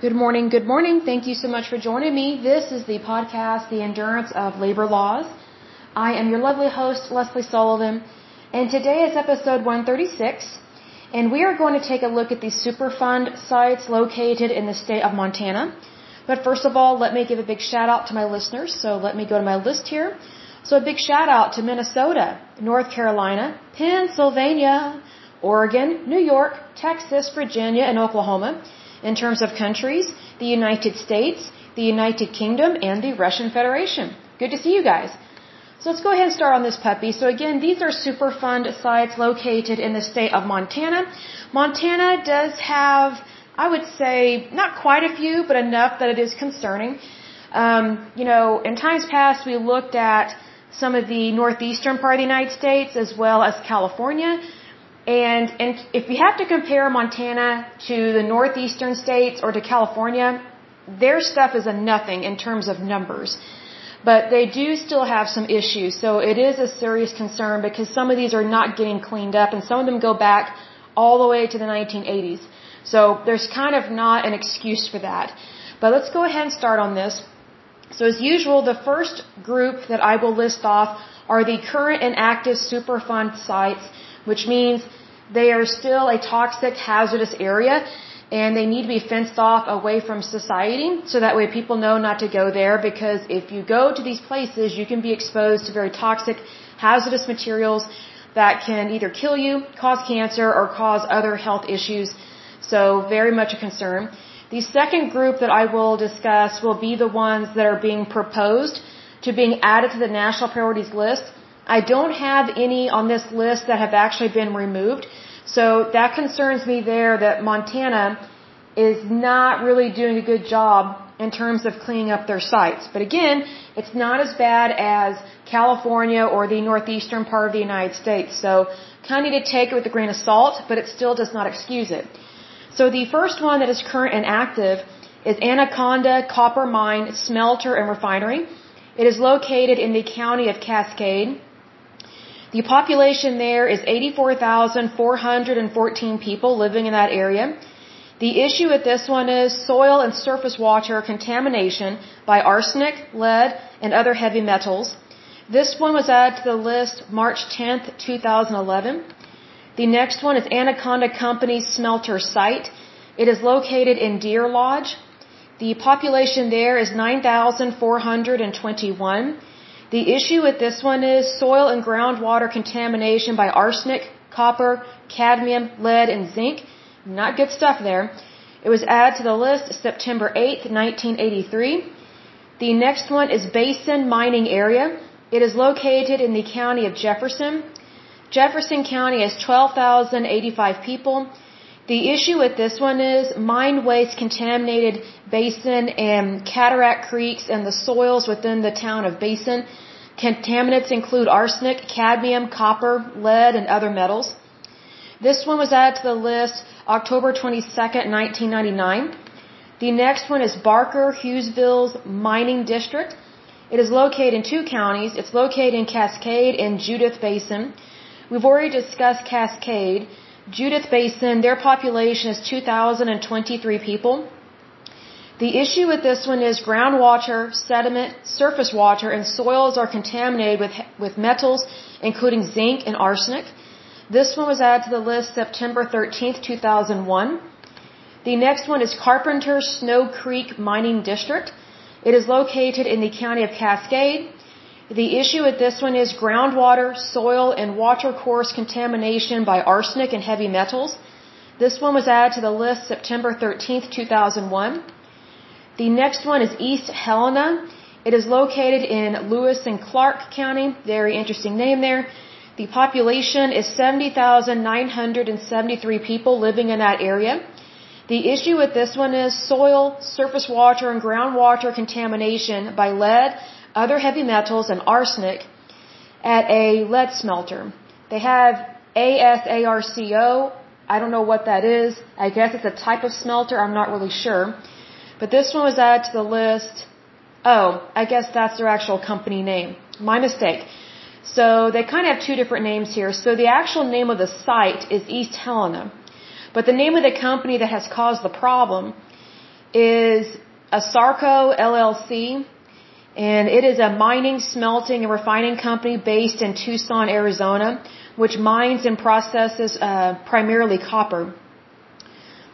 Good morning, good morning. Thank you so much for joining me. This is the podcast, The Endurance of Labor Laws. I am your lovely host, Leslie Sullivan, and today is episode 136, and we are going to take a look at the Superfund sites located in the state of Montana. But first of all, let me give a big shout out to my listeners, so let me go to my list here. So a big shout out to Minnesota, North Carolina, Pennsylvania, Oregon, New York, Texas, Virginia, and Oklahoma. In terms of countries, the United States, the United Kingdom, and the Russian Federation. Good to see you guys. So let's go ahead and start on this puppy. So again, these are Superfund sites located in the state of Montana. Montana does have, I would say, not quite a few, but enough that it is concerning. Um, you know, in times past, we looked at some of the northeastern part of the United States as well as California. And, and if you have to compare Montana to the northeastern states or to California, their stuff is a nothing in terms of numbers. But they do still have some issues. So it is a serious concern because some of these are not getting cleaned up and some of them go back all the way to the 1980s. So there's kind of not an excuse for that. But let's go ahead and start on this. So as usual, the first group that I will list off are the current and active Superfund sites, which means they are still a toxic, hazardous area and they need to be fenced off away from society so that way people know not to go there because if you go to these places, you can be exposed to very toxic, hazardous materials that can either kill you, cause cancer, or cause other health issues. So very much a concern. The second group that I will discuss will be the ones that are being proposed to being added to the national priorities list. I don't have any on this list that have actually been removed. So that concerns me there that Montana is not really doing a good job in terms of cleaning up their sites. But again, it's not as bad as California or the northeastern part of the United States. So kind of need to take it with a grain of salt, but it still does not excuse it. So the first one that is current and active is Anaconda Copper Mine Smelter and Refinery. It is located in the county of Cascade. The population there is 84,414 people living in that area. The issue with this one is soil and surface water contamination by arsenic, lead, and other heavy metals. This one was added to the list March 10th, 2011. The next one is Anaconda Company Smelter Site. It is located in Deer Lodge. The population there is 9,421. The issue with this one is soil and groundwater contamination by arsenic, copper, cadmium, lead, and zinc. Not good stuff there. It was added to the list September 8, 1983. The next one is Basin Mining Area. It is located in the county of Jefferson. Jefferson County has 12,085 people. The issue with this one is mine waste contaminated Basin and Cataract Creeks and the soils within the town of Basin Contaminants include arsenic, cadmium, copper, lead, and other metals. This one was added to the list October 22nd, 1999. The next one is Barker Hughesville's Mining District. It is located in two counties. It's located in Cascade and Judith Basin. We've already discussed Cascade. Judith Basin, their population is 2,023 people. The issue with this one is groundwater, sediment, surface water, and soils are contaminated with, with metals, including zinc and arsenic. This one was added to the list September 13th, 2001. The next one is Carpenter Snow Creek Mining District. It is located in the county of Cascade. The issue with this one is groundwater, soil, and water course contamination by arsenic and heavy metals. This one was added to the list September 13th, 2001. The next one is East Helena. It is located in Lewis and Clark County. Very interesting name there. The population is 70,973 people living in that area. The issue with this one is soil, surface water, and groundwater contamination by lead, other heavy metals, and arsenic at a lead smelter. They have ASARCO. I don't know what that is. I guess it's a type of smelter. I'm not really sure. But this one was added to the list. Oh, I guess that's their actual company name. My mistake. So they kind of have two different names here. So the actual name of the site is East Helena. But the name of the company that has caused the problem is ASARCO LLC, and it is a mining, smelting, and refining company based in Tucson, Arizona, which mines and processes uh, primarily copper.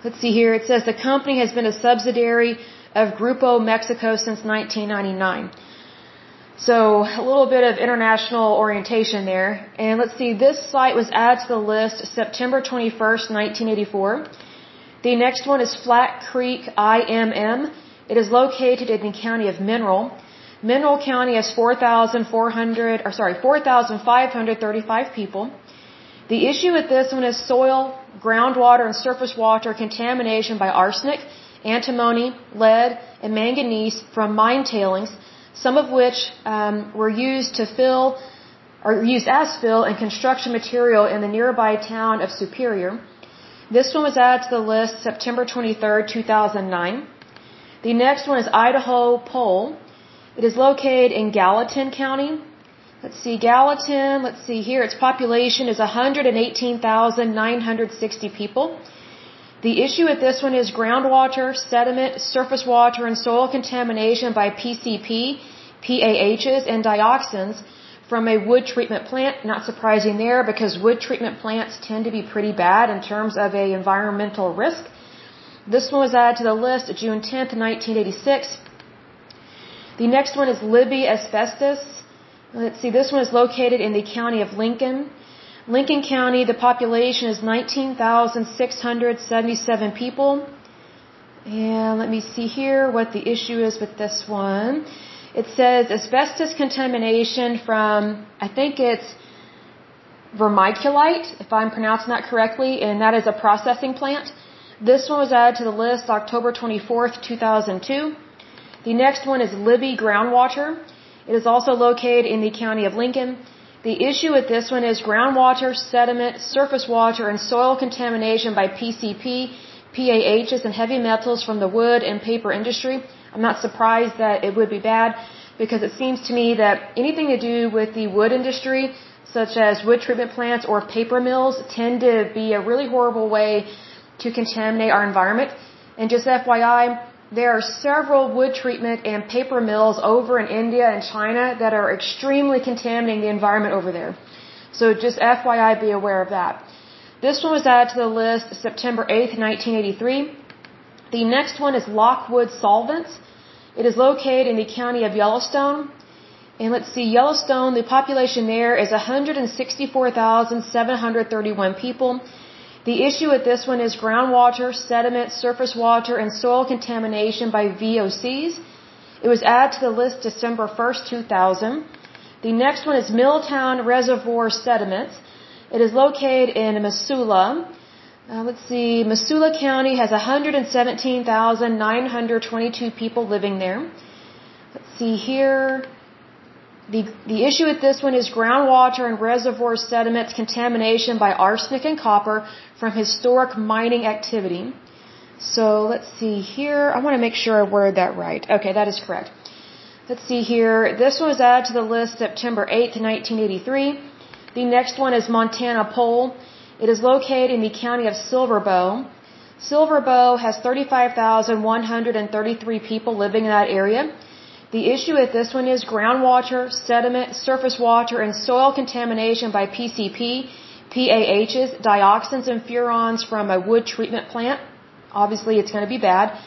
Let's see here. It says the company has been a subsidiary of Grupo Mexico since 1999. So a little bit of international orientation there. And let's see, this site was added to the list September 21st, 1984. The next one is Flat Creek IMM. It is located in the county of Mineral. Mineral County has 4,400, or sorry, 4,535 people. The issue with this one is soil, groundwater, and surface water contamination by arsenic, antimony, lead, and manganese from mine tailings some of which um, were used to fill or used as fill and construction material in the nearby town of Superior. This one was added to the list September 23, 2009. The next one is Idaho Pole. It is located in Gallatin County. Let's see, Gallatin, let's see here, its population is 118,960 people. The issue with this one is groundwater, sediment, surface water, and soil contamination by PCP PAHs and dioxins from a wood treatment plant. Not surprising there because wood treatment plants tend to be pretty bad in terms of a environmental risk. This one was added to the list June 10th, 1986. The next one is Libby asbestos. Let's see, this one is located in the county of Lincoln. Lincoln County, the population is 19,677 people. And let me see here what the issue is with this one. It says asbestos contamination from, I think it's vermiculite, if I'm pronouncing that correctly, and that is a processing plant. This one was added to the list October 24th, 2002. The next one is Libby groundwater. It is also located in the county of Lincoln. The issue with this one is groundwater, sediment, surface water, and soil contamination by PCP, PAHs, and heavy metals from the wood and paper industry. I'm not surprised that it would be bad because it seems to me that anything to do with the wood industry, such as wood treatment plants or paper mills, tend to be a really horrible way to contaminate our environment. And just FYI, there are several wood treatment and paper mills over in India and China that are extremely contaminating the environment over there. So just FYI, be aware of that. This one was added to the list September 8th, 1983. The next one is Lockwood Solvents. It is located in the county of Yellowstone. And let's see, Yellowstone, the population there is 164,731 people. The issue with this one is groundwater, sediment, surface water, and soil contamination by VOCs. It was added to the list December 1st, 2000. The next one is Milltown Reservoir Sediments. It is located in Missoula. Uh, let's see, Missoula County has 117,922 people living there. Let's see here. The, the issue with this one is groundwater and reservoir sediments contamination by arsenic and copper from historic mining activity. So let's see here. I want to make sure I word that right. Okay, that is correct. Let's see here. This one was added to the list September 8th, 1983. The next one is Montana Pole. It is located in the county of Silver Bow. Silver Bow has 35,133 people living in that area. The issue with this one is groundwater, sediment, surface water, and soil contamination by PCP, PAHs, dioxins, and furans from a wood treatment plant. Obviously, it's going to be bad.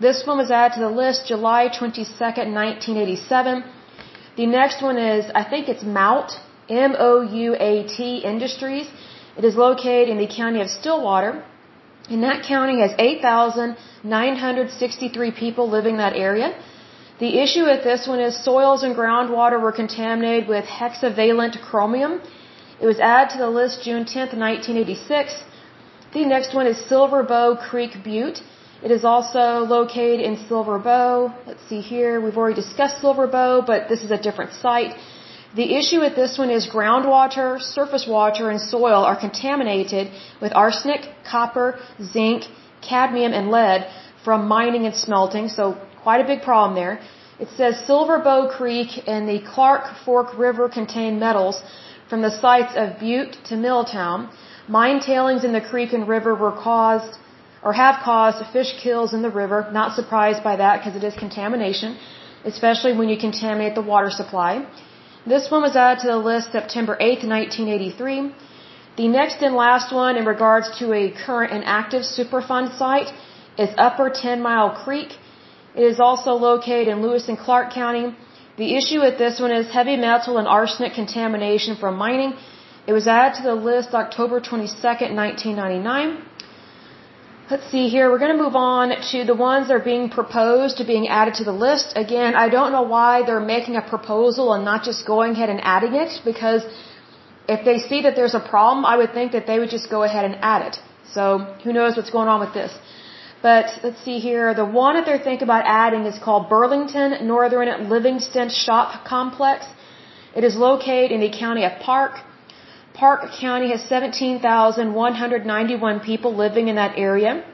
This one was added to the list July 22nd, 1987. The next one is, I think it's Mount, M-O-U-A-T Industries. It is located in the county of Stillwater. And that county has 8,963 people living in that area. The issue with this one is soils and groundwater were contaminated with hexavalent chromium. It was added to the list June 10, 1986. The next one is Silver Bow Creek Butte. It is also located in Silver Bow. Let's see here. We've already discussed Silver Bow, but this is a different site. The issue with this one is groundwater, surface water, and soil are contaminated with arsenic, copper, zinc, cadmium, and lead from mining and smelting, so quite a big problem there. It says Silver Bow Creek and the Clark Fork River contain metals from the sites of Butte to Milltown. Mine tailings in the creek and river were caused or have caused fish kills in the river. Not surprised by that because it is contamination, especially when you contaminate the water supply. This one was added to the list September 8, 1983. The next and last one in regards to a current and active Superfund site is Upper Ten Mile Creek. It is also located in Lewis and Clark County. The issue with this one is heavy metal and arsenic contamination from mining. It was added to the list October 22nd, 1999. Let's see here. We're going to move on to the ones that are being proposed to being added to the list. Again, I don't know why they're making a proposal and not just going ahead and adding it because if they see that there's a problem, I would think that they would just go ahead and add it. So who knows what's going on with this. But let's see here. The one that they're thinking about adding is called Burlington Northern Livingston Shop Complex. It is located in the county of Park. Park County has 17,191 people living in that area.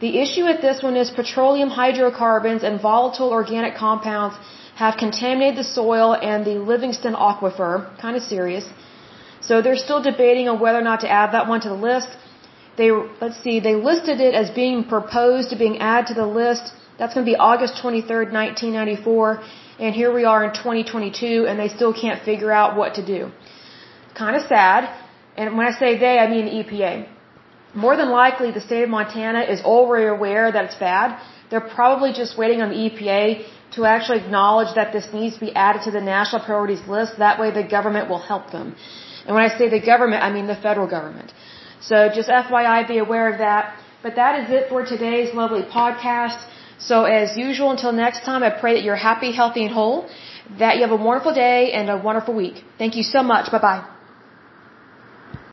The issue with this one is petroleum hydrocarbons and volatile organic compounds have contaminated the soil and the Livingston aquifer. Kind of serious. So they're still debating on whether or not to add that one to the list. They, let's see, they listed it as being proposed to being added to the list. That's going to be August 23rd, 1994. And here we are in 2022 and they still can't figure out what to do kind of sad. And when I say they, I mean the EPA. More than likely, the state of Montana is already aware that it's bad. They're probably just waiting on the EPA to actually acknowledge that this needs to be added to the national priorities list. That way the government will help them. And when I say the government, I mean the federal government. So just FYI, be aware of that. But that is it for today's lovely podcast. So as usual, until next time, I pray that you're happy, healthy, and whole, that you have a wonderful day and a wonderful week. Thank you so much. Bye bye.